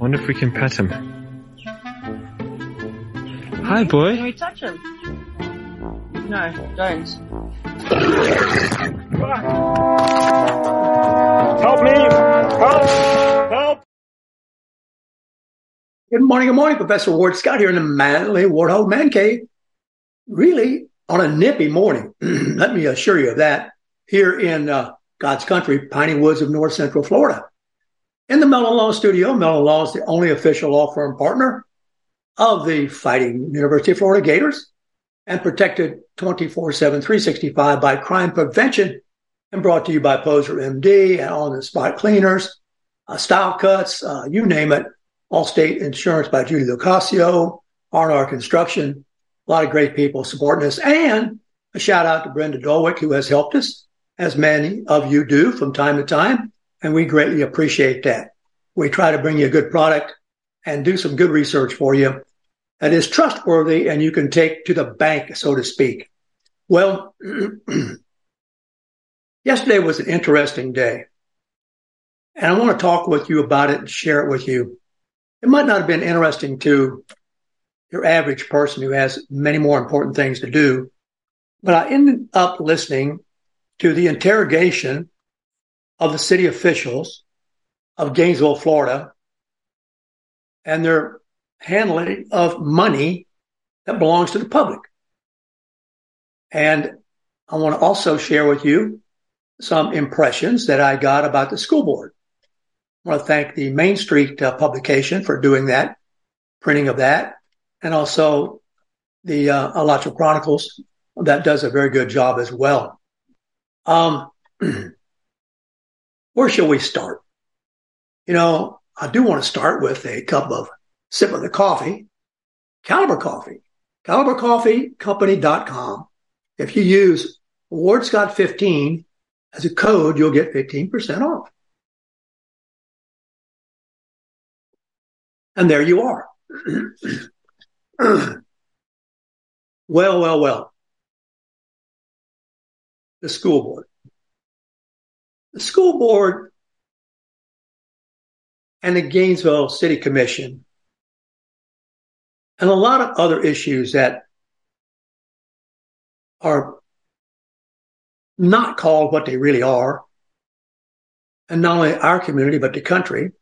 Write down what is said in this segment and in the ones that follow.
Wonder if we can pet him. Hi, boy. Can we touch him? No, don't. Help me! Help! Help! Good morning, good morning, Professor Ward Scott here in the Manly Warthog Man Cave. Really on a nippy morning, let me assure you of that, here in uh, God's country, Piney Woods of North Central Florida. In the Meldon Law Studio, Meldon Law is the only official law firm partner of the Fighting University of Florida Gators and protected 24 7, 365 by crime prevention and brought to you by Poser MD and on the spot cleaners, uh, style cuts, uh, you name it. Allstate Insurance by Judy Lucasio, R&R Construction, a lot of great people supporting us. And a shout out to Brenda Dolwick, who has helped us, as many of you do from time to time. And we greatly appreciate that. We try to bring you a good product and do some good research for you that is trustworthy and you can take to the bank, so to speak. Well, yesterday was an interesting day. And I want to talk with you about it and share it with you. It might not have been interesting to your average person who has many more important things to do, but I ended up listening to the interrogation of the city officials of Gainesville, Florida, and their handling of money that belongs to the public. And I want to also share with you some impressions that I got about the school board. I want to thank the Main Street uh, publication for doing that, printing of that, and also the uh, Chronicles that does a very good job as well. Um, where shall we start? You know, I do want to start with a cup of sip of the coffee, Caliber Coffee, CaliberCoffeeCompany.com. If you use Ward Scott 15 as a code, you'll get 15% off. And there you are. well, well, well. The school board. The school board and the Gainesville City Commission and a lot of other issues that are not called what they really are. And not only our community, but the country.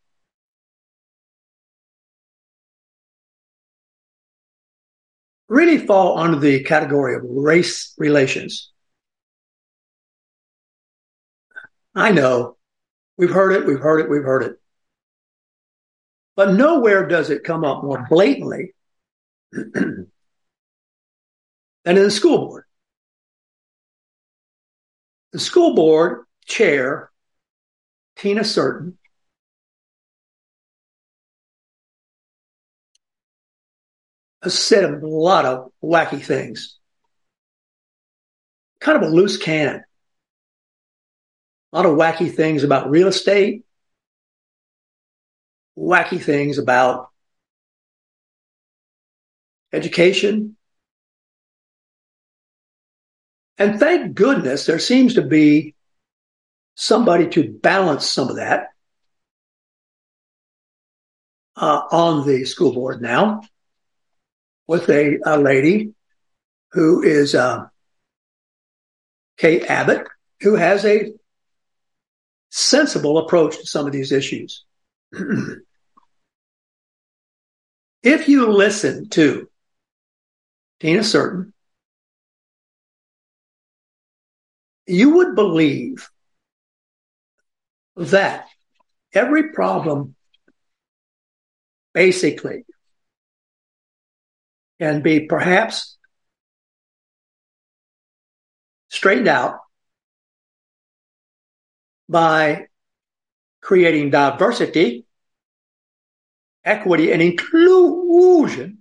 really fall under the category of race relations. I know we've heard it, we've heard it, we've heard it. But nowhere does it come up more blatantly than in the school board. The school board chair, Tina Certain, has said a lot of wacky things. Kind of a loose cannon. A lot of wacky things about real estate, wacky things about education. And thank goodness there seems to be somebody to balance some of that uh, on the school board now with a, a lady who is uh, Kate Abbott, who has a sensible approach to some of these issues. if you listen to Tina Certain, you would believe that every problem basically can be perhaps straightened out by creating diversity equity, and inclusion,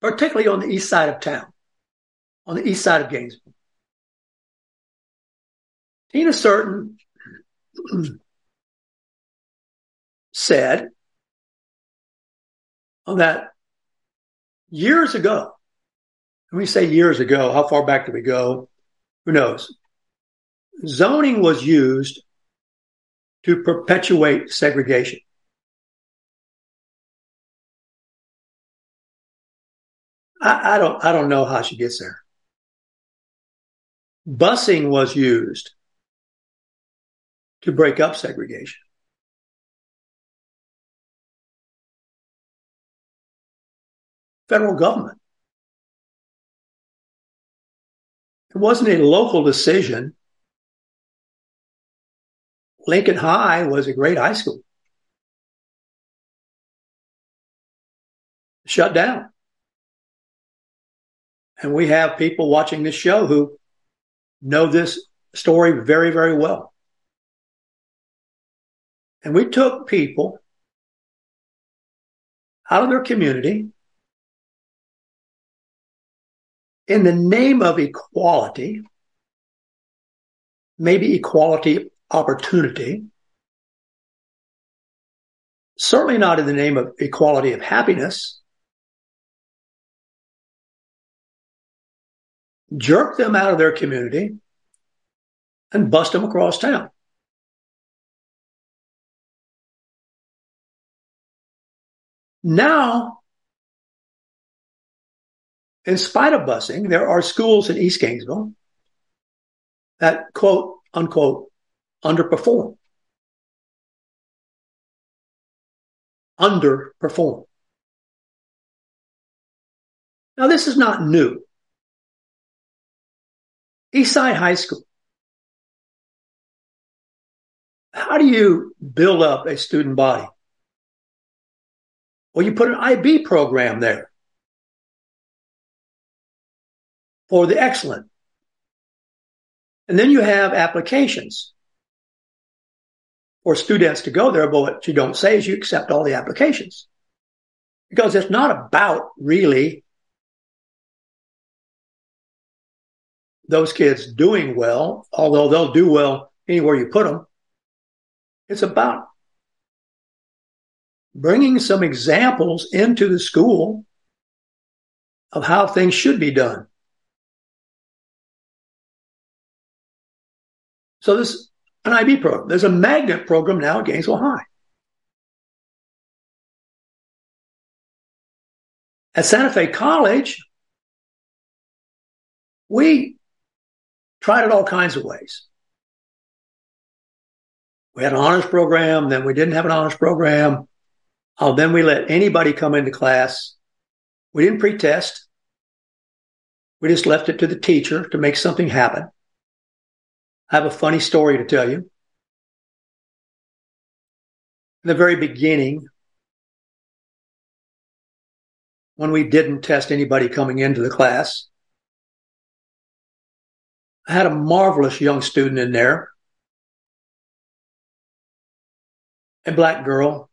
particularly on the east side of town, on the east side of Gainesville. Tina Certain said that years ago, when we say years ago, how far back do we go? Who knows? Zoning was used to perpetuate segregation. I, I, don't I don't know how she gets there. Busing was used to break up segregation. Federal government. It wasn't a local decision. Lincoln High was a great high school. Shut down. And we have people watching this show who know this story very, very well. And we took people out of their community in the name of equality, maybe equality opportunity, certainly not in the name of equality of happiness, jerk them out of their community and bust them across town. Now, in spite of busing, there are schools in East Gainesville that quote unquote underperform. Underperform. Now, this is not new. Eastside High School. How do you build up a student body? Well, you put an IB program there for the excellent. And then you have applications for students to go there, but what you don't say is you accept all the applications. Because it's not about really those kids doing well, although they'll do well anywhere you put them. It's about bringing some examples into the school of how things should be done. So this an IB program. There's a magnet program now at Gainesville High. At Santa Fe College, we tried it all kinds of ways. We had an honors program, then we didn't have an honors program. Uh, then we let anybody come into class. We didn't pretest. We just left it to the teacher to make something happen. I have a funny story to tell you. In the very beginning, when we didn't test anybody coming into the class, I had a marvelous young student in there, a black girl,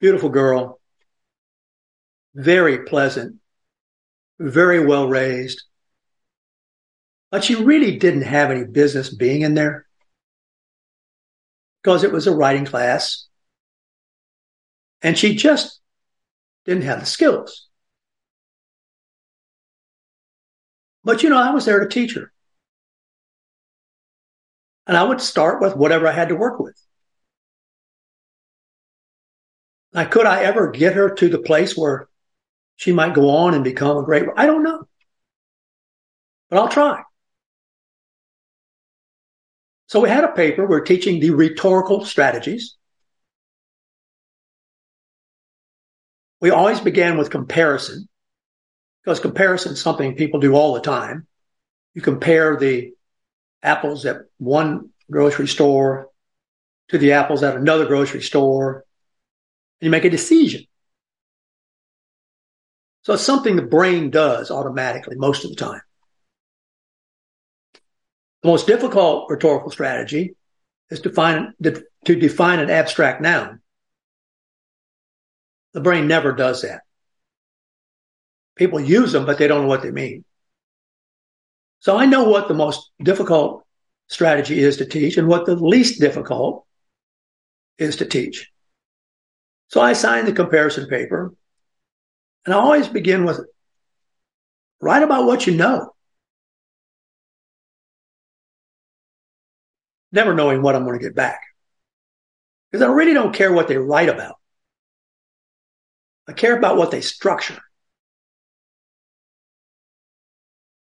beautiful girl, very pleasant, very well raised. But she really didn't have any business being in there because it was a writing class. And she just didn't have the skills. But you know, I was there to teach her. And I would start with whatever I had to work with. Now, could I ever get her to the place where she might go on and become a great? I don't know, but I'll try. So we had a paper. We're teaching the rhetorical strategies. We always began with comparison because comparison is something people do all the time. You compare the apples at one grocery store to the apples at another grocery store and you make a decision. So it's something the brain does automatically most of the time. The most difficult rhetorical strategy is to, find, to define an abstract noun. The brain never does that. People use them, but they don't know what they mean. So I know what the most difficult strategy is to teach and what the least difficult is to teach. So I sign the comparison paper and I always begin with write about what you know. Never knowing what I'm going to get back. Because I really don't care what they write about. I care about what they structure.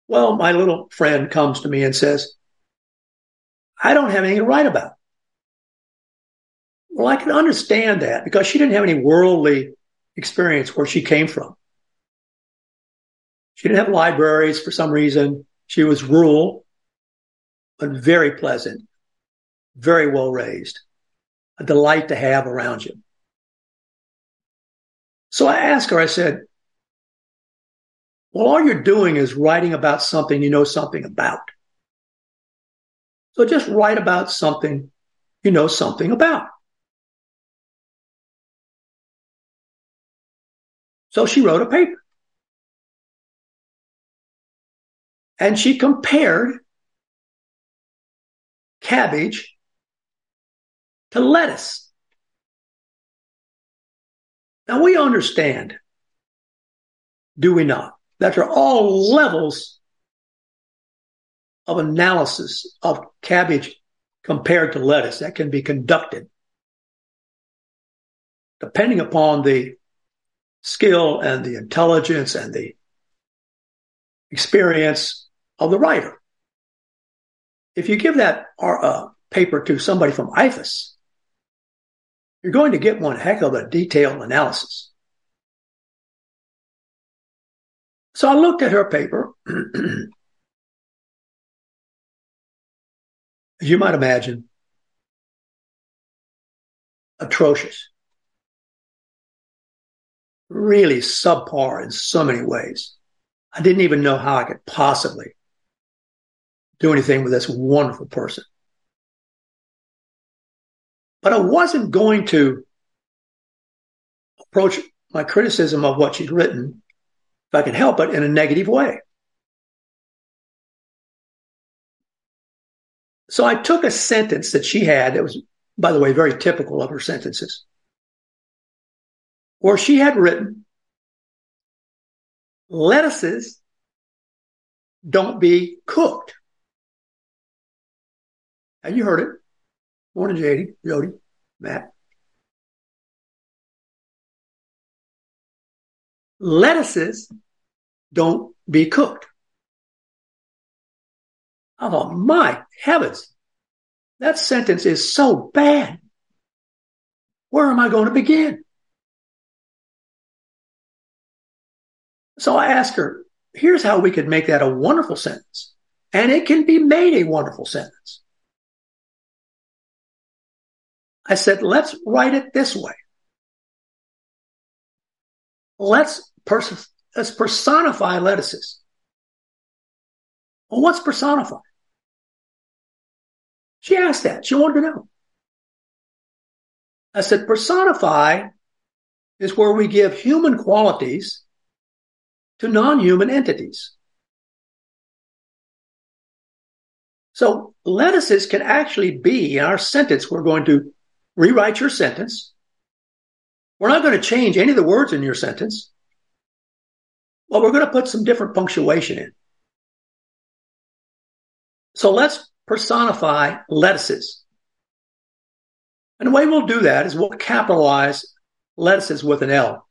Well, my little friend comes to me and says, I don't have anything to write about. Well, I can understand that because she didn't have any worldly experience where she came from. She didn't have libraries for some reason. She was rural, but very pleasant, very well raised, a delight to have around you. So I asked her, I said, well, all you're doing is writing about something you know something about. So just write about something you know something about. So she wrote a paper. And she compared cabbage to lettuce. Now we understand, do we not? that there are all levels of analysis of cabbage compared to lettuce that can be conducted depending upon the skill and the intelligence and the experience of the writer. If you give that uh, paper to somebody from IFAS, you're going to get one heck of a detailed analysis. So I looked at her paper. As you might imagine, atrocious. Really subpar in so many ways. I didn't even know how I could possibly do anything with this wonderful person. But I wasn't going to approach my criticism of what she'd written if I could help it, in a negative way. So I took a sentence that she had that was, by the way, very typical of her sentences, where she had written, lettuces don't be cooked. And you heard it. Morning, JD, Jody, Matt. lettuces don't be cooked. I thought, my heavens, that sentence is so bad. Where am I going to begin? So I asked her, here's how we could make that a wonderful sentence. And it can be made a wonderful sentence. I said, let's write it this way let's, pers- let's personify lettuces. Well, what's personify? She asked that. She wanted to know. I said, personify is where we give human qualities to non-human entities. So lettuces can actually be in our sentence. We're going to rewrite your sentence we're not going to change any of the words in your sentence. Well, we're going to put some different punctuation in. So let's personify lettuces. And the way we'll do that is we'll capitalize lettuces with an L.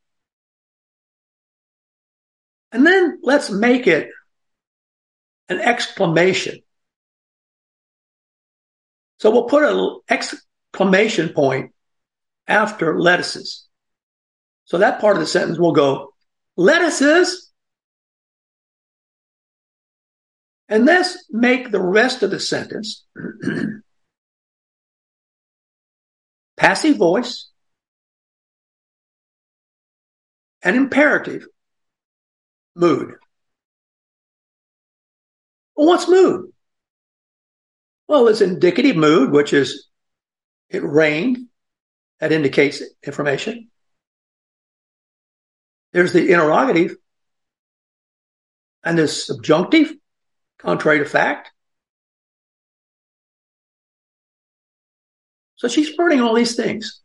And then let's make it an exclamation. So we'll put an exclamation point after lettuces. So that part of the sentence will go, lettuces. And let's make the rest of the sentence passive voice and imperative mood. Well, what's mood? Well, it's indicative mood, which is It rained. That indicates information. There's the interrogative and the subjunctive, contrary to fact. So she's learning all these things.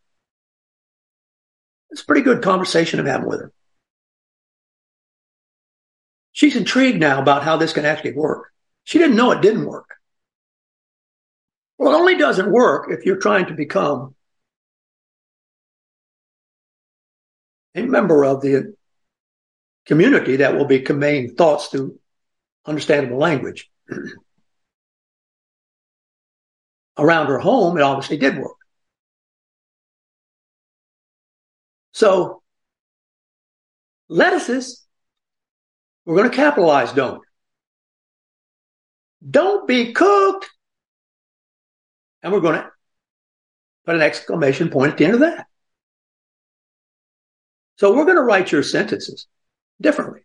It's a pretty good conversation I'm having with her. She's intrigued now about how this can actually work. She didn't know it didn't work. Well, it only doesn't work if you're trying to become a member of the community that will be conveying thoughts through understandable language. Around her home, it obviously did work. So, lettuces, we're going to capitalize don't. Don't be cooked. And we're going to put an exclamation point at the end of that. So we're going to write your sentences differently.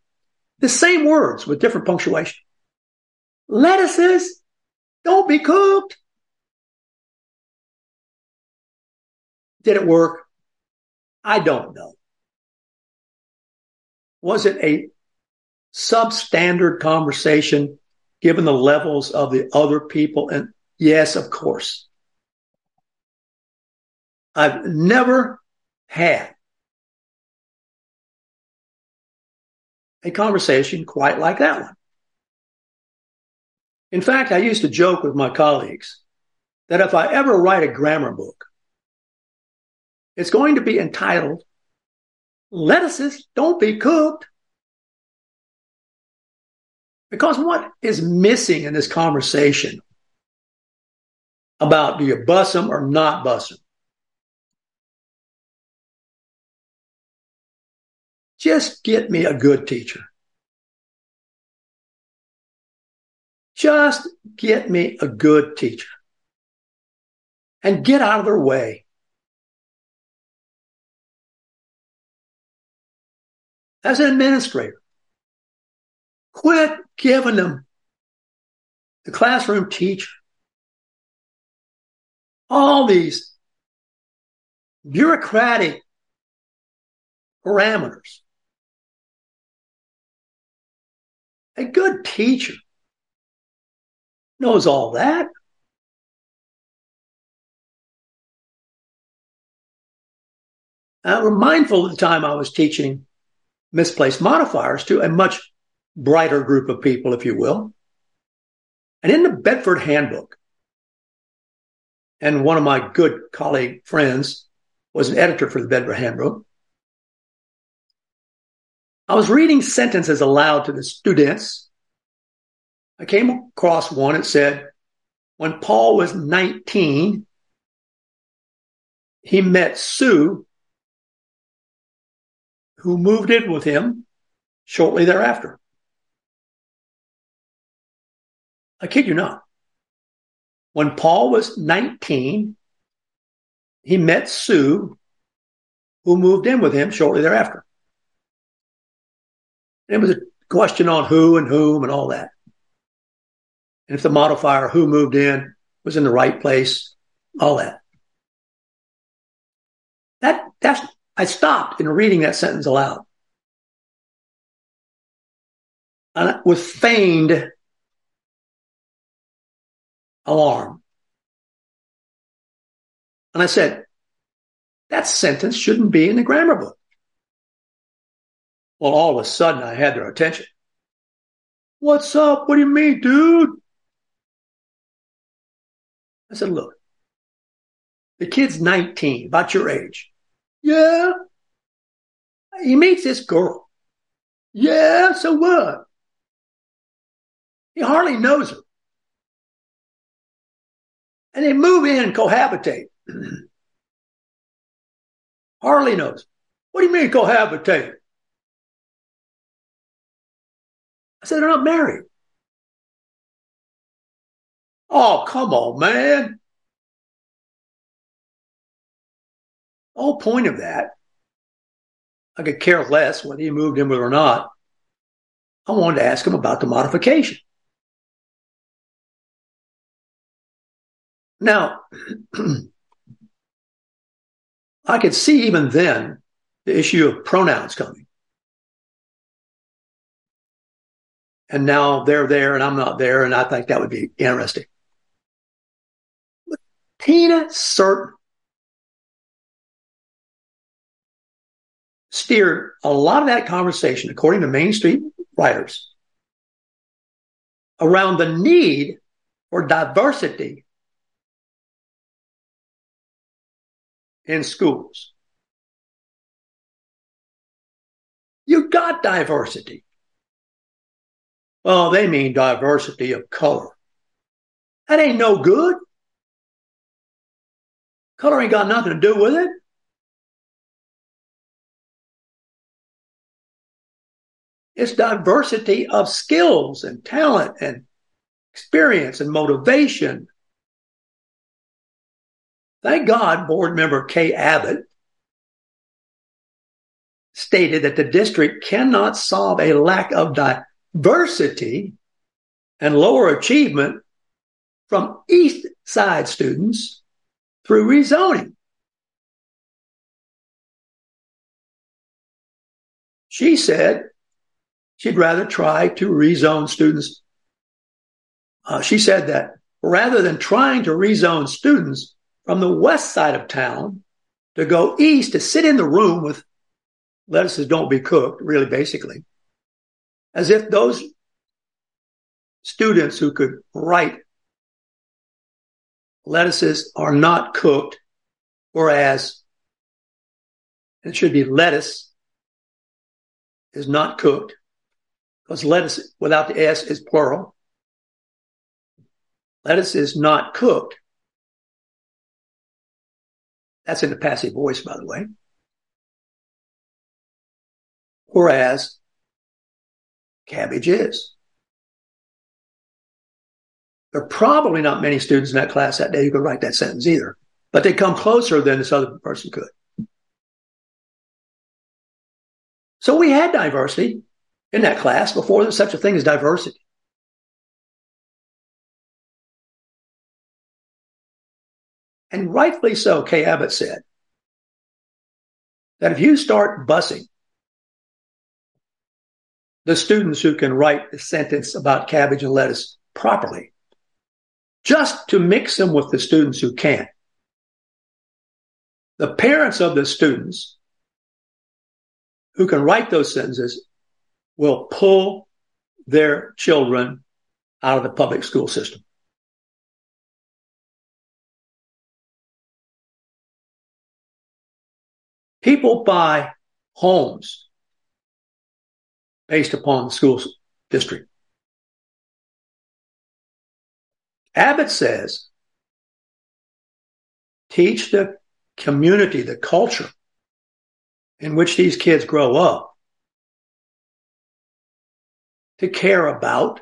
The same words with different punctuation. Lettuces, don't be cooked. Did it work? I don't know. Was it a substandard conversation given the levels of the other people? And yes, of course. I've never had a conversation quite like that one. In fact, I used to joke with my colleagues that if I ever write a grammar book, it's going to be entitled Lettuces Don't Be Cooked. Because what is missing in this conversation about do you bus them or not bus them? Just get me a good teacher. Just get me a good teacher and get out of their way. As an administrator, quit giving them the classroom teacher all these bureaucratic parameters A good teacher knows all that. I'm mindful of the time I was teaching misplaced modifiers to a much brighter group of people, if you will. And in the Bedford Handbook, and one of my good colleague friends was an editor for the Bedford Handbook, I was reading sentences aloud to the students. I came across one that said, when Paul was 19, he met Sue, who moved in with him shortly thereafter. I kid you not. When Paul was 19, he met Sue, who moved in with him shortly thereafter. And it was a question on who and whom and all that. And if the modifier who moved in was in the right place, all that. That that's I stopped in reading that sentence aloud. And was feigned alarm. And I said, that sentence shouldn't be in the grammar book. Well, all of a sudden I had their attention. What's up? What do you mean, dude? I said, look, the kid's 19, about your age. Yeah. He meets this girl. Yeah, so what? He hardly knows her. And they move in and cohabitate. hardly knows. What do you mean cohabitate? I said, they're not married. Oh, come on, man. The whole point of that, I could care less whether he moved in with or not. I wanted to ask him about the modification. Now, I could see even then the issue of pronouns coming. And now they're there and I'm not there, and I think that would be interesting. Tina Certain steered a lot of that conversation, according to Main Street writers, around the need for diversity in schools. You got diversity. Well, they mean diversity of color. That ain't no good. Color ain't got nothing to do with it. It's diversity of skills and talent and experience and motivation. Thank God, board member Kay Abbott stated that the district cannot solve a lack of diversity and lower achievement from East Side students through rezoning. She said she'd rather try to rezone students. Uh, she said that rather than trying to rezone students from the west side of town to go east to sit in the room with lettuces don't be cooked, really basically, as if those students who could write lettuces are not cooked, whereas it should be lettuce is not cooked because lettuce without the S is plural. Lettuce is not cooked. That's in the passive voice, by the way. Whereas cabbage is. There are probably not many students in that class that day who could write that sentence either, but they come closer than this other person could. So we had diversity in that class before there's such a thing as diversity. And rightfully so, Kay Abbott said that if you start busing the students who can write a sentence about cabbage and lettuce properly, just to mix them with the students who can't, the parents of the students who can write those sentences will pull their children out of the public school system. People buy homes based upon the school district. Abbott says, teach the community, the culture in which these kids grow up to care about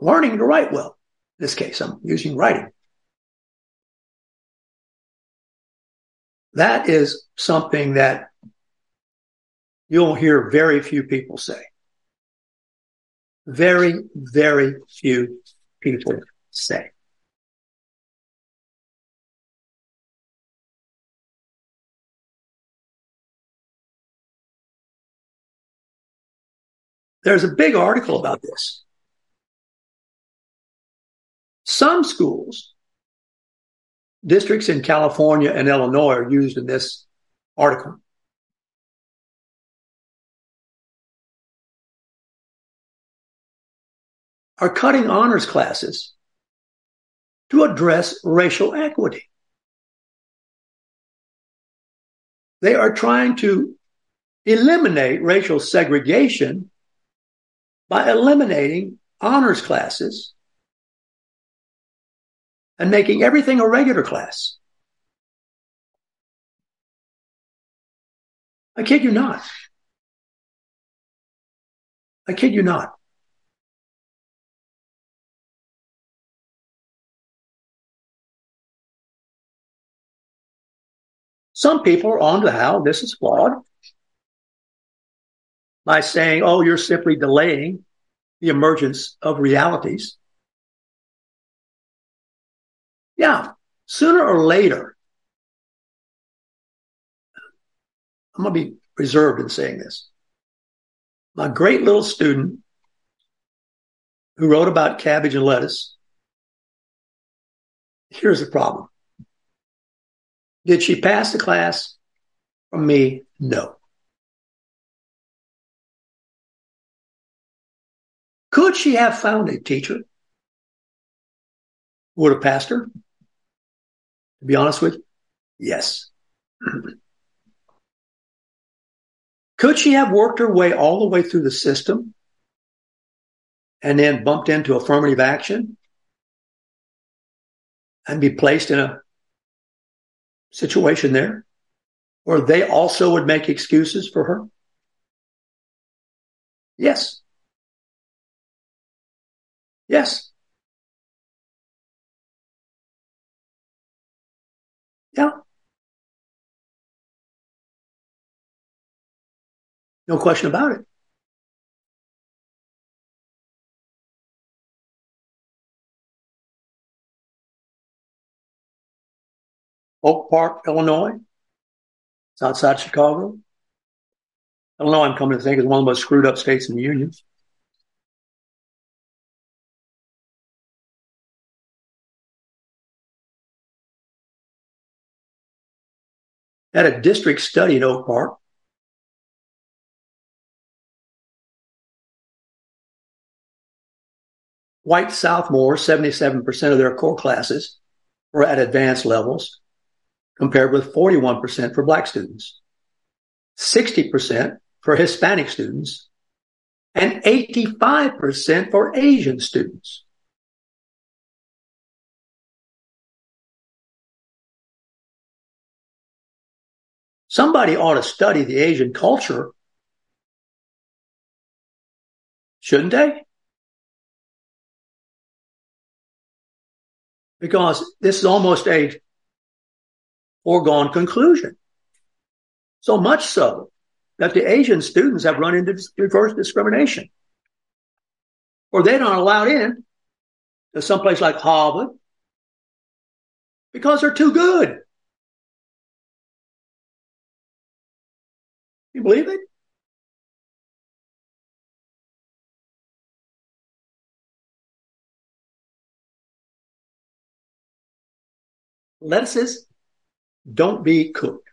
learning to write well. In this case, I'm using writing. That is something that you'll hear very few people say. Very, very few people say. There's a big article about this. Some schools, districts in California and Illinois are used in this article. Are cutting honors classes to address racial equity. They are trying to eliminate racial segregation by eliminating honors classes and making everything a regular class. I kid you not. I kid you not. Some people are on to how this is flawed by saying, oh, you're simply delaying the emergence of realities. Yeah, Sooner or later, I'm going to be reserved in saying this. My great little student who wrote about cabbage and lettuce. Here's the problem. Did she pass the class from me? No. Could she have found a teacher who would have passed her? To be honest with you, yes. Could she have worked her way all the way through the system and then bumped into affirmative action and be placed in a situation there where they also would make excuses for her? Yes. Yes. Yeah. No question about it. Oak Park, Illinois. It's outside Chicago. Illinois, I'm coming to think, is one of the most screwed up states in the Union. Had a district study in Oak Park. White Southmoore, 77% of their core classes were at advanced levels compared with 41% for black students, 60% for Hispanic students, and 85% for Asian students. Somebody ought to study the Asian culture, shouldn't they? Because this is almost a foregone conclusion. So much so that the Asian students have run into reverse discrimination. Or they're not allowed in to someplace like Harvard because they're too good. You believe it? Lettuces don't be cooked.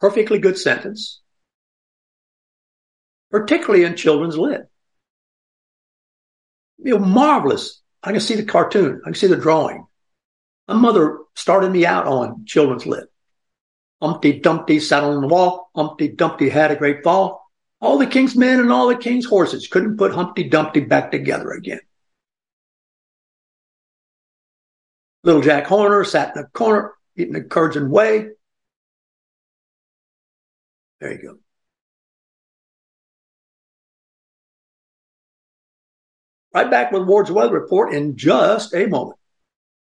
Perfectly good sentence, particularly in children's lit. You know, marvelous. I can see the cartoon. I can see the drawing. My mother started me out on children's lit. Humpty Dumpty sat on the wall. Humpty Dumpty had a great fall. All the king's men and all the king's horses couldn't put Humpty Dumpty back together again. Little Jack Horner sat in a corner eating a and whey. There you go. Right back with Ward's weather report in just a moment.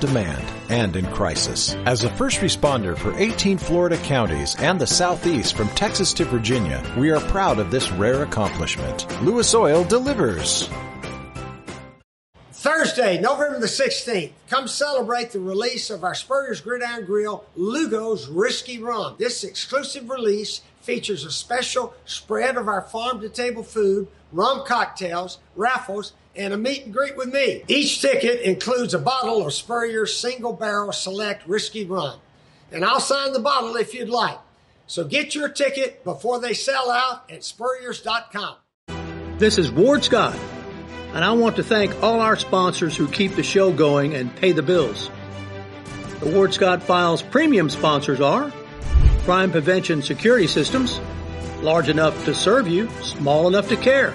demand and in crisis. As a first responder for 18 Florida counties and the Southeast from Texas to Virginia, we are proud of this rare accomplishment. Lewis Oil delivers. Thursday, November the 16th, come celebrate the release of our Spurrier's Gridiron Grill Lugo's Risky Rum. This exclusive release features a special spread of our farm to table food, rum cocktails, raffles, and a meet and greet with me. Each ticket includes a bottle of Spurrier's single barrel select risky rum. And I'll sign the bottle if you'd like. So get your ticket before they sell out at spurriers.com. This is Ward Scott, and I want to thank all our sponsors who keep the show going and pay the bills. The Ward Scott Files premium sponsors are Crime Prevention Security Systems, large enough to serve you, small enough to care.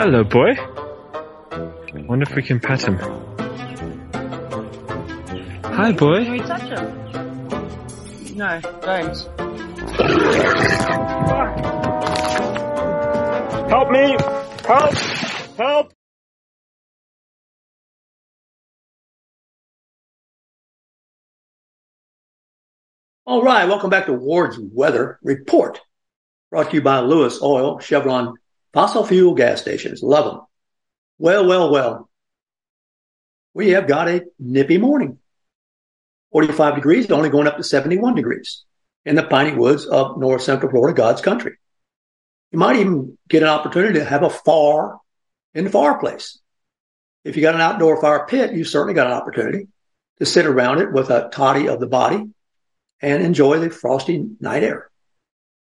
Hello, boy. Wonder if we can pet him. Hi, boy. Can we touch him? No, don't. Help me! Help! Help! All right, welcome back to Ward's Weather Report, brought to you by Lewis Oil, Chevron fossil fuel gas stations. Love them. Well, well, well. We have got a nippy morning. 45 degrees, only going up to 71 degrees in the piney woods of north central Florida, God's country. You might even get an opportunity to have a far in the fireplace. If you got an outdoor fire pit, you certainly got an opportunity to sit around it with a toddy of the body and enjoy the frosty night air.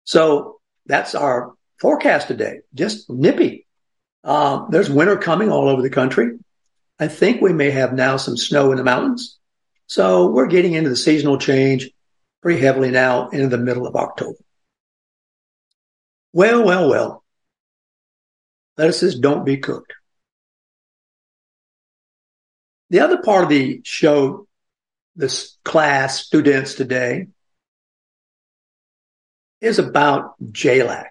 So that's our forecast today. Just nippy. Um, there's winter coming all over the country. I think we may have now some snow in the mountains. So we're getting into the seasonal change pretty heavily now into the middle of October. Well, well, well. Lettuces don't be cooked. The other part of the show, this class students today, is about JLAC.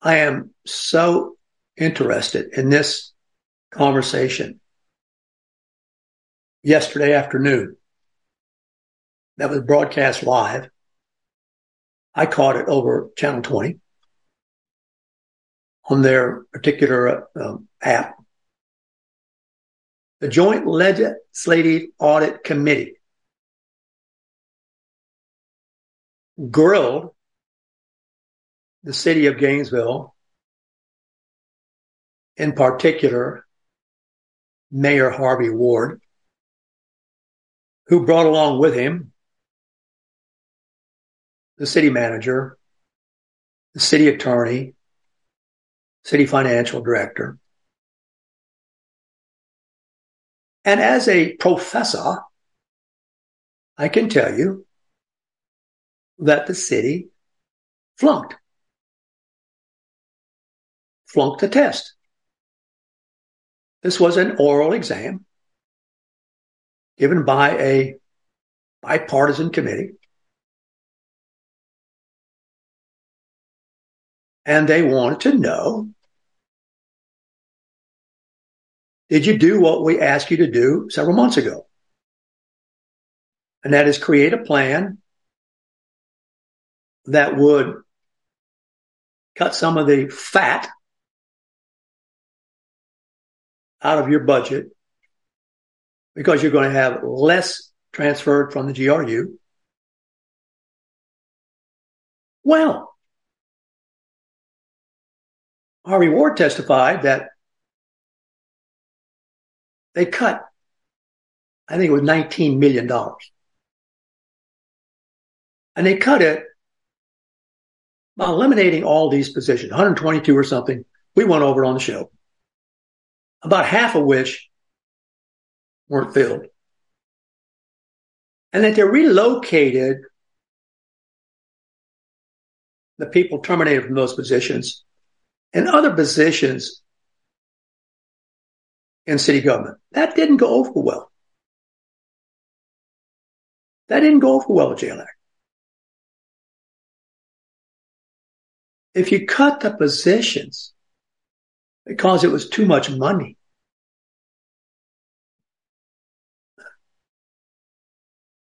I am so interested in this conversation yesterday afternoon that was broadcast live. I caught it over Channel 20 on their particular um, app. The Joint Legislative Audit Committee grilled the city of Gainesville, in particular, Mayor Harvey Ward, who brought along with him the city manager, the city attorney, city financial director. And as a professor, I can tell you that the city flunked. Flunked the test. This was an oral exam given by a bipartisan committee. And they wanted to know Did you do what we asked you to do several months ago? And that is create a plan that would cut some of the fat out of your budget because you're going to have less transferred from the GRU. Well, Harvey Ward testified that they cut, I think it was $19 million. And they cut it by eliminating all these positions, 122 or something. We went over on the show, about half of which weren't filled. and that they relocated the people terminated from those positions and other positions in city government. That didn't go over well. That didn't go over well with Jail If you cut the positions because it was too much money,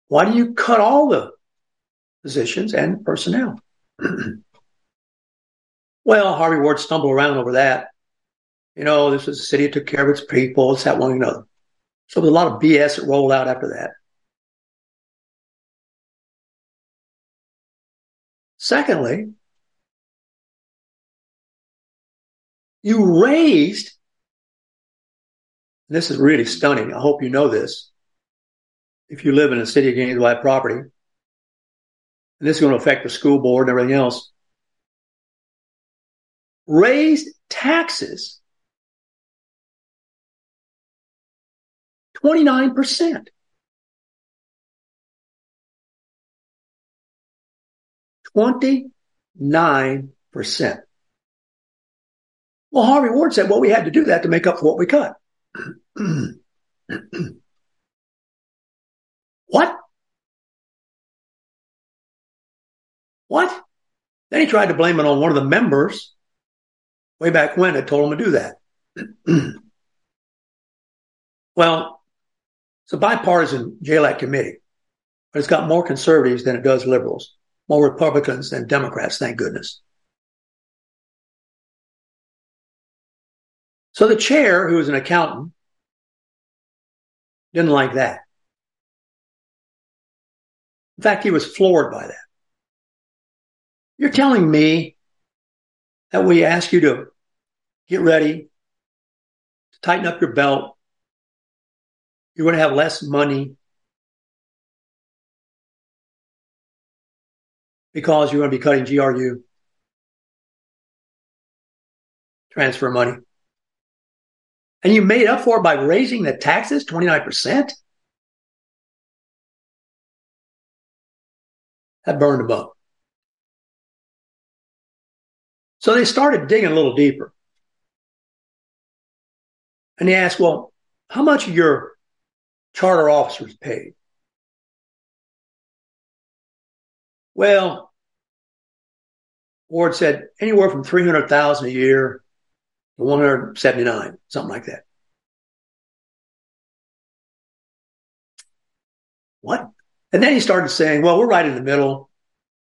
why do you cut all the positions and personnel? well, Harvey Ward stumbled around over that. You know, this was a city that took care of its people, it's that one another. So there was a lot of BS that rolled out after that. Secondly, you raised, this is really stunning. I hope you know this. If you live in a city of Gainesville property, and this is going to affect the school board and everything else, raised taxes 29%. 29%. Well, Harvey Ward said, well, we had to do that to make up for what we cut. what? What? Then he tried to blame it on one of the members way back when that told him to do that. well, it's a bipartisan JLAC committee, but it's got more conservatives than it does liberals more Republicans than Democrats, thank goodness. So the chair, who was an accountant, didn't like that. In fact, he was floored by that. You're telling me that we ask you to get ready, to tighten up your belt, you're going to have less money, because you're going to be cutting GRU, transfer money. And you made up for it by raising the taxes 29%? That burned them up. So they started digging a little deeper. And they asked, well, how much are your charter officers paid? Well, Ward said anywhere from 300,000 a year 179, something like that. What? And then he started saying, well, we're right in the middle.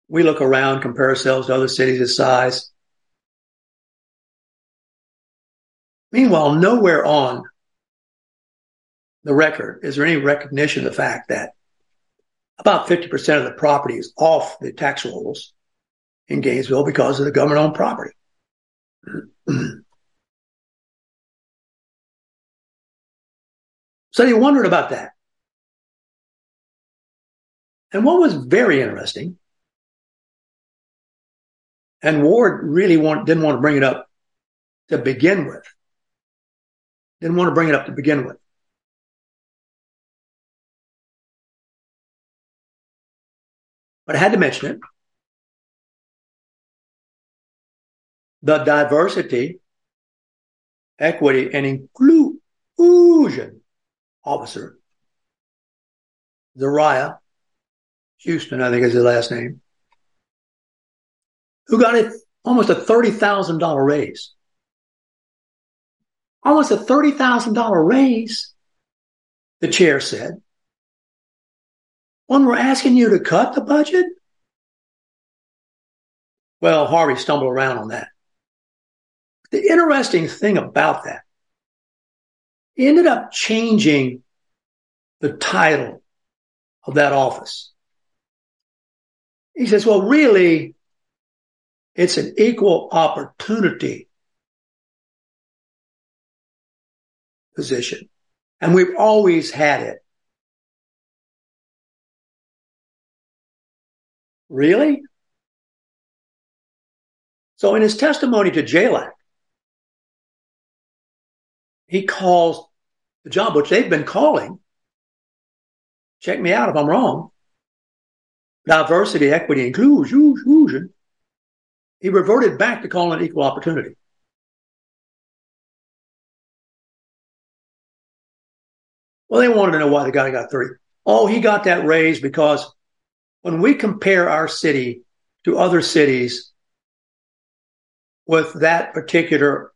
We look around, compare ourselves to other cities of size. Meanwhile, nowhere on the record is there any recognition of the fact that about 50% of the property is off the tax rolls in Gainesville because of the government owned property. so they wondered about that. And what was very interesting, and Ward really want, didn't want to bring it up to begin with, didn't want to bring it up to begin with. but I had to mention it. The diversity, equity, and inclusion officer, Zeriah Houston, I think is his last name, who got a, almost a $30,000 raise. Almost a $30,000 raise, the chair said when we're asking you to cut the budget? Well, Harvey stumbled around on that. The interesting thing about that, he ended up changing the title of that office. He says, well, really, it's an equal opportunity position. And we've always had it. Really? So in his testimony to JLAC, he calls the job, which they've been calling check me out if I'm wrong, diversity, equity, inclusion, he reverted back to calling it equal opportunity. Well, they wanted to know why the guy got 30. Oh, he got that raise because when we compare our city to other cities with that particular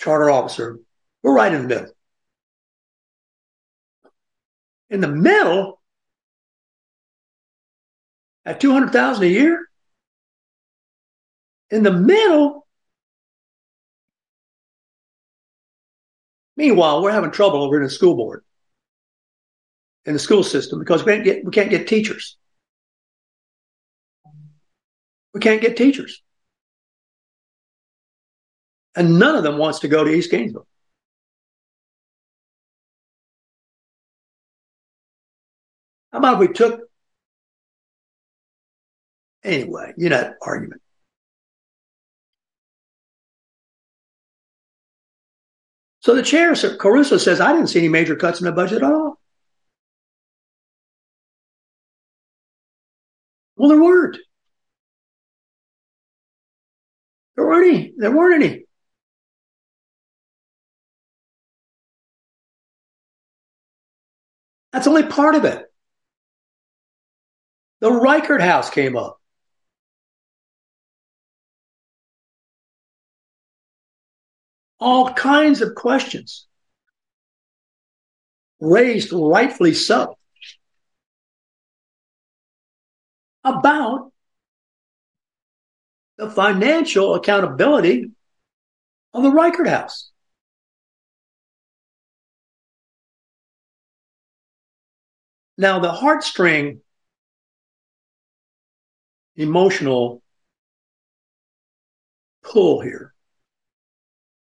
charter officer, we're right in the middle. In the middle, at 200,000 a year, in the middle, Meanwhile, we're having trouble over in the school board, in the school system, because we can't get, we can't get teachers. We can't get teachers. And none of them wants to go to East Gainesville. How about if we took, anyway, you know, argument. So the chair, Caruso, says, I didn't see any major cuts in the budget at all. Well, there weren't. There weren't any. There weren't any. That's only part of it. The Reichert House came up. all kinds of questions raised rightfully so about the financial accountability of the Reichert House. Now, the heartstring emotional pull here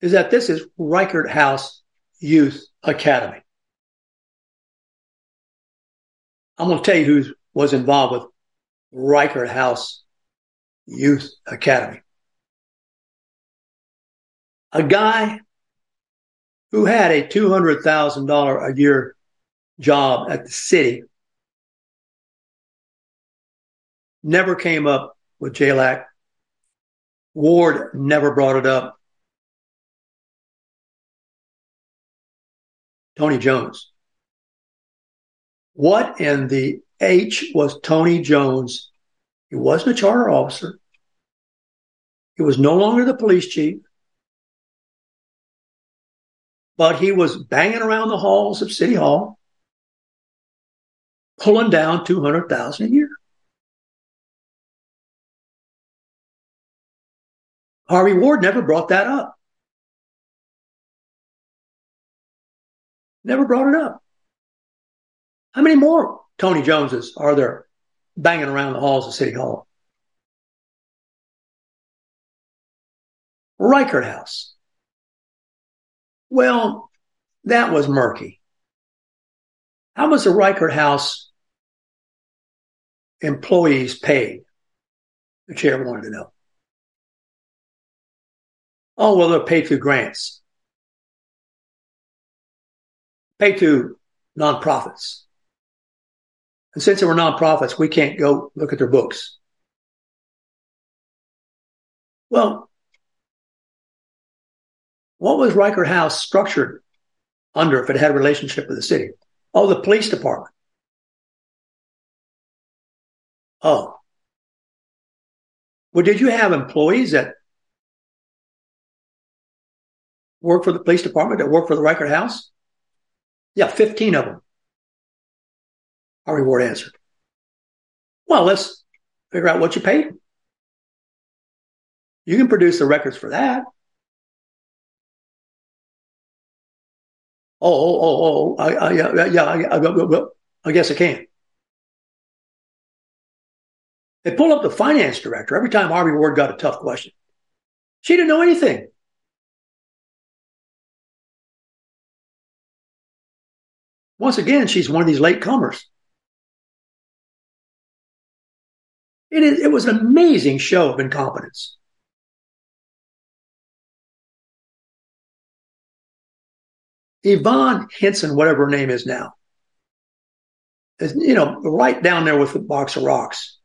is that this is Reichert House Youth Academy. I'm going to tell you who was involved with Reichert House Youth Academy. A guy who had a $200,000 a year job at the city never came up with JLAC. Ward never brought it up. Tony Jones. What in the H was Tony Jones? He wasn't a charter officer. He was no longer the police chief. But he was banging around the halls of City Hall, pulling down 200,000 a year. Harvey Ward never brought that up. Never brought it up. How many more Tony Joneses are there banging around the halls of City Hall? Reichert House. Well, that was murky. How was the Reichert House employees paid? The chair wanted to know. Oh, well, they're paid through grants paid to nonprofits. And since they were nonprofits, we can't go look at their books. Well, what was Reichert House structured under if it had a relationship with the city? Oh, the police department. Oh. Well, did you have employees that work for the police department that work for the Reichert House? Yeah, 15 of them. Harvey Ward answered. Well, let's figure out what you paid. You can produce the records for that. Oh, oh, oh, oh, I, I, yeah, yeah, I, I, I guess I can. They pull up the finance director every time Harvey Ward got a tough question. She didn't know anything. Once again, she's one of these late comers. It, is, it was an amazing show of incompetence. Yvonne Hinson, whatever her name is now, is, you know, right down there with the box of rocks.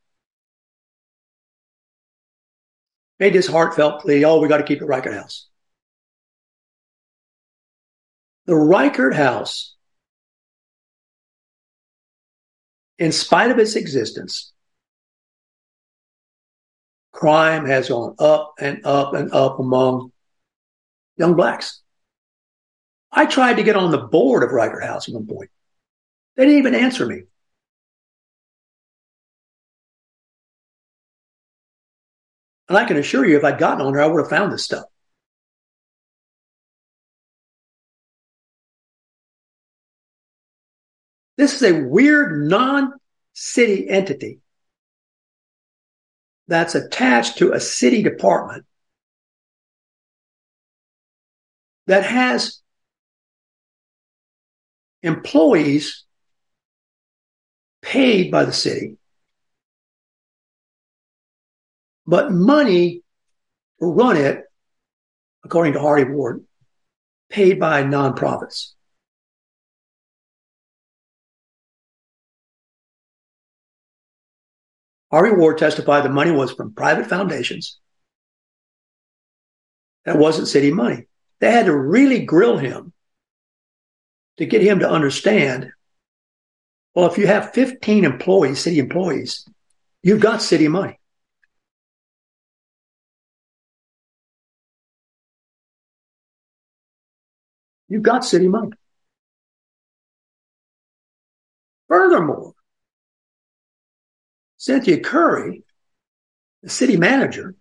Made this heartfelt plea, oh, we got to keep the Reichert House. The Reichert House, in spite of its existence, crime has gone up and up and up among young blacks. I tried to get on the board of Reichert House at one point. They didn't even answer me. And I can assure you, if I'd gotten on there, I would have found this stuff. This is a weird non city entity that's attached to a city department that has employees paid by the city, but money to run it, according to Harvey Ward, paid by nonprofits. Harvey Ward testified the money was from private foundations. That wasn't city money. They had to really grill him to get him to understand well, if you have 15 employees, city employees, you've got city money. You've got city money. Furthermore, Cynthia Curry, the city manager,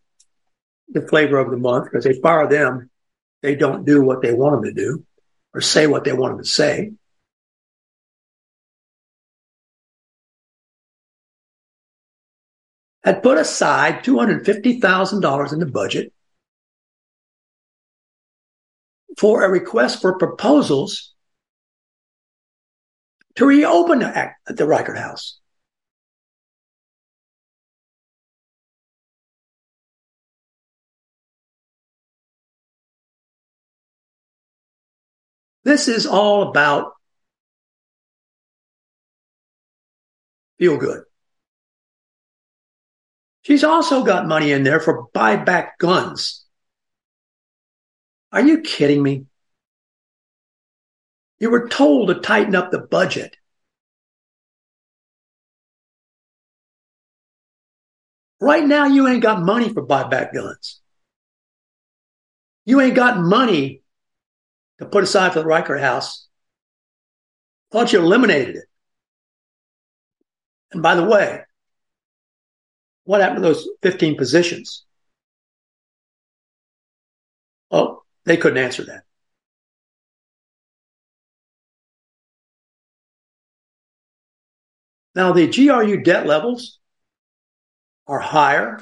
the flavor of the month, because they fire them, they don't do what they want them to do or say what they want them to say. Had put aside $250,000 in the budget for a request for proposals to reopen the, act at the Reichert House. This is all about feel good. She's also got money in there for buyback guns. Are you kidding me? You were told to tighten up the budget. Right now, you ain't got money for buyback guns. You ain't got money to put aside for the Reichert House. Thought you eliminated it. And by the way, what happened to those 15 positions? They couldn't answer that. Now, the GRU debt levels are higher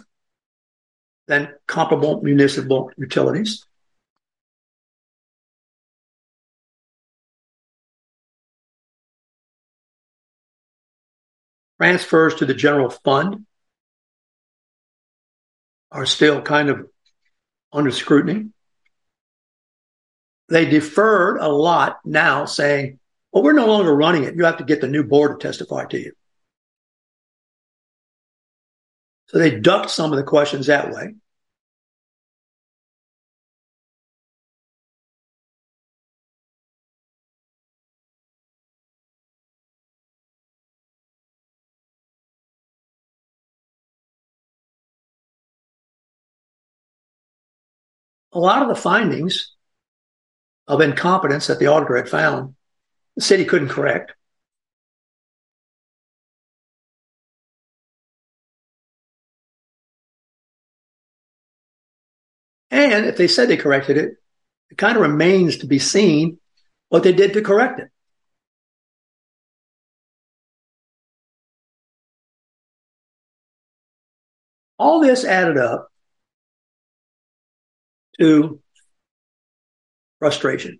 than comparable municipal utilities. Transfers to the general fund are still kind of under scrutiny. They deferred a lot now, saying, well, we're no longer running it. You have to get the new board to testify to you. So they ducked some of the questions that way. a lot of the findings of incompetence that the auditor had found, the city couldn't correct. And if they said they corrected it, it kind of remains to be seen what they did to correct it. All this added up to frustration.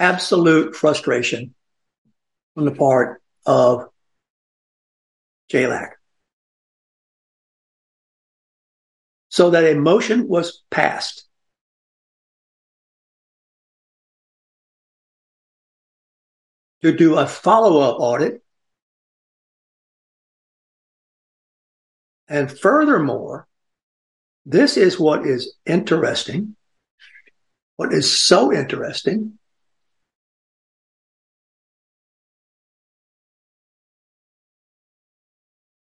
Absolute frustration on the part of JLAC. So that a motion was passed to do a follow up audit. And furthermore, this is what is interesting. What is so interesting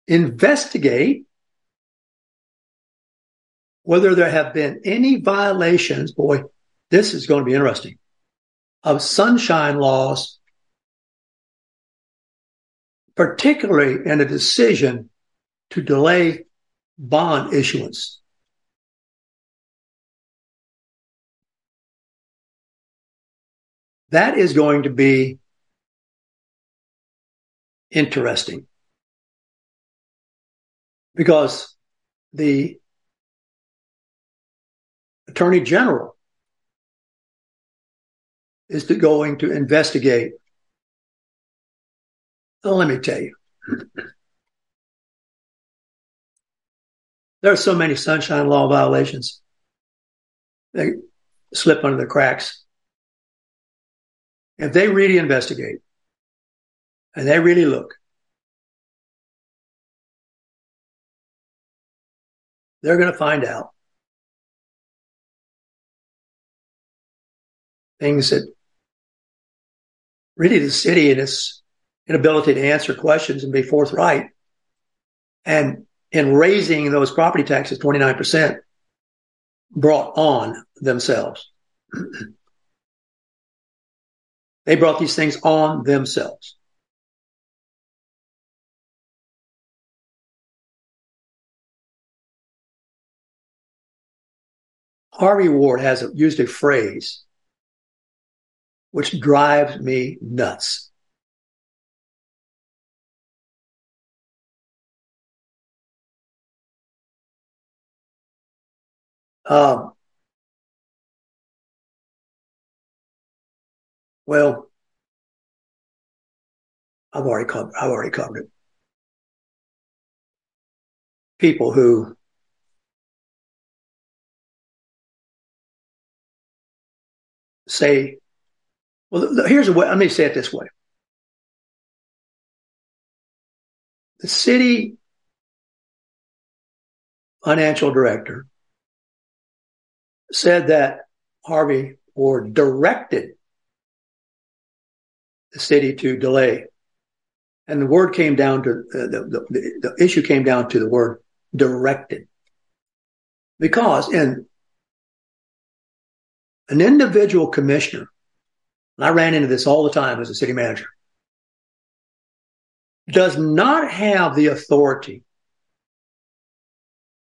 investigate whether there have been any violations. Boy, this is going to be interesting of sunshine laws, particularly in a decision to delay bond issuance. That is going to be interesting because the attorney general is to going to investigate. Well, let me tell you. There are so many sunshine law violations. They slip under the cracks. If they really investigate and they really look, they're going to find out things that really the city and its inability to answer questions and be forthright and in raising those property taxes 29% brought on themselves. they brought these things on themselves. Harvey Ward has used a phrase which drives me nuts. Um, well, I've already covered, I've already covered it. People who say, well, here's a way, let me say it this way. The city financial director said that Harvey Ward directed the city to delay. And the word came down to uh, the, the, the issue came down to the word directed. Because in an individual commissioner, and I ran into this all the time as a city manager, does not have the authority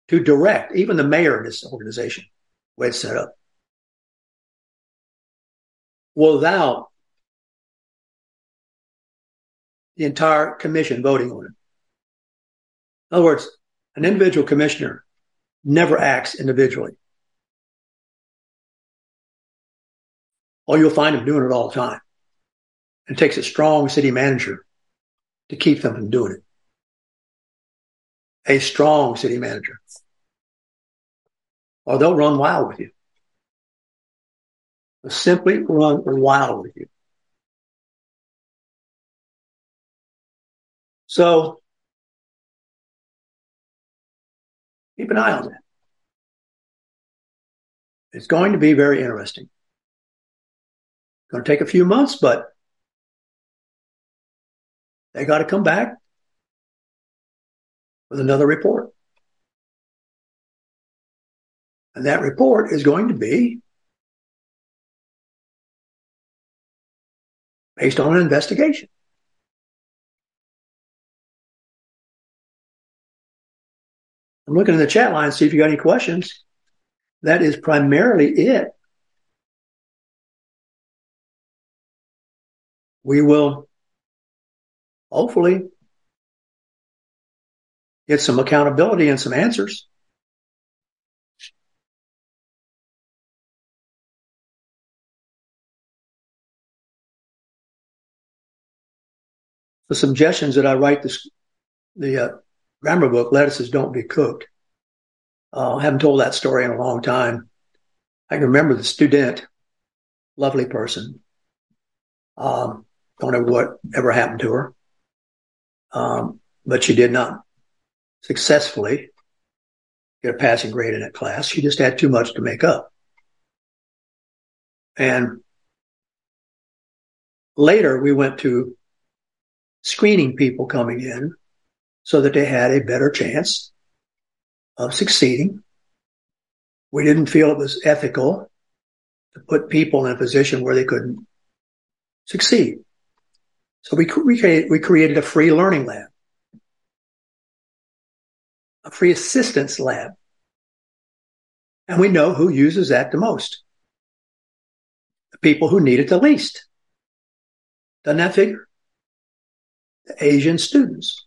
to direct even the mayor of this organization, the way it's set up, without the entire commission voting on it. In other words, an individual commissioner never acts individually. Or you'll find them doing it all the time. It takes a strong city manager to keep them from doing it. A strong city manager. Or they'll run wild with you. They'll simply run wild with you. So keep an eye on that. It's going to be very interesting. It's going to take a few months, but they got to come back with another report. And that report is going to be based on an investigation. I'm looking in the chat line see if you got any questions. That is primarily it. We will hopefully get some accountability and some answers. The suggestions that I write this, the uh, grammar book, lettuces don't be cooked. Uh, I haven't told that story in a long time. I can remember the student, lovely person. Um, Don't know what ever happened to her. Um, but she did not successfully get a passing grade in that class. She just had too much to make up. And later we went to screening people coming in so that they had a better chance of succeeding. We didn't feel it was ethical to put people in a position where they couldn't succeed. So we, we, created, we created a free learning lab, a free assistance lab. And we know who uses that the most. The people who need it the least. Doesn't that figure? The Asian students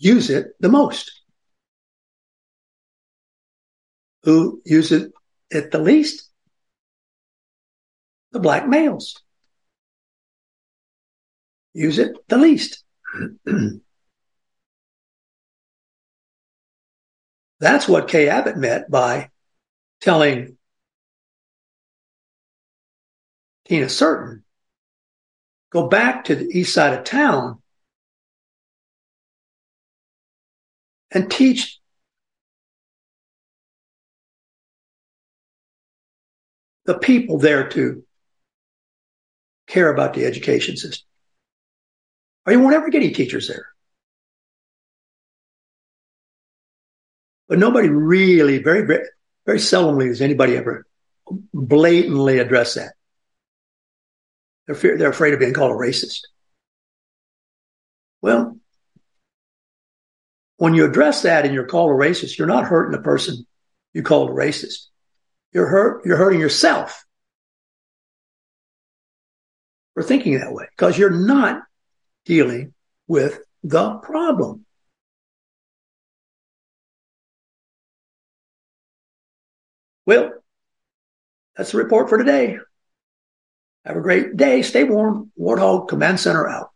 use it the most. Who use it, it the least? The black males use it the least. That's what Kay Abbitt meant by telling Tina Certain, go back to the east side of town and teach the people there to care about the education system. Or you won't ever get any teachers there. But nobody really, very, very, very seldomly does anybody ever blatantly address that. They're, they're afraid of being called a racist. Well, when you address that and you're called a racist, you're not hurting the person you called a racist. You're hurt, you're hurting yourself for thinking that way because you're not dealing with the problem. Well, that's the report for today. Have a great day. Stay warm. Warthog Command Center out.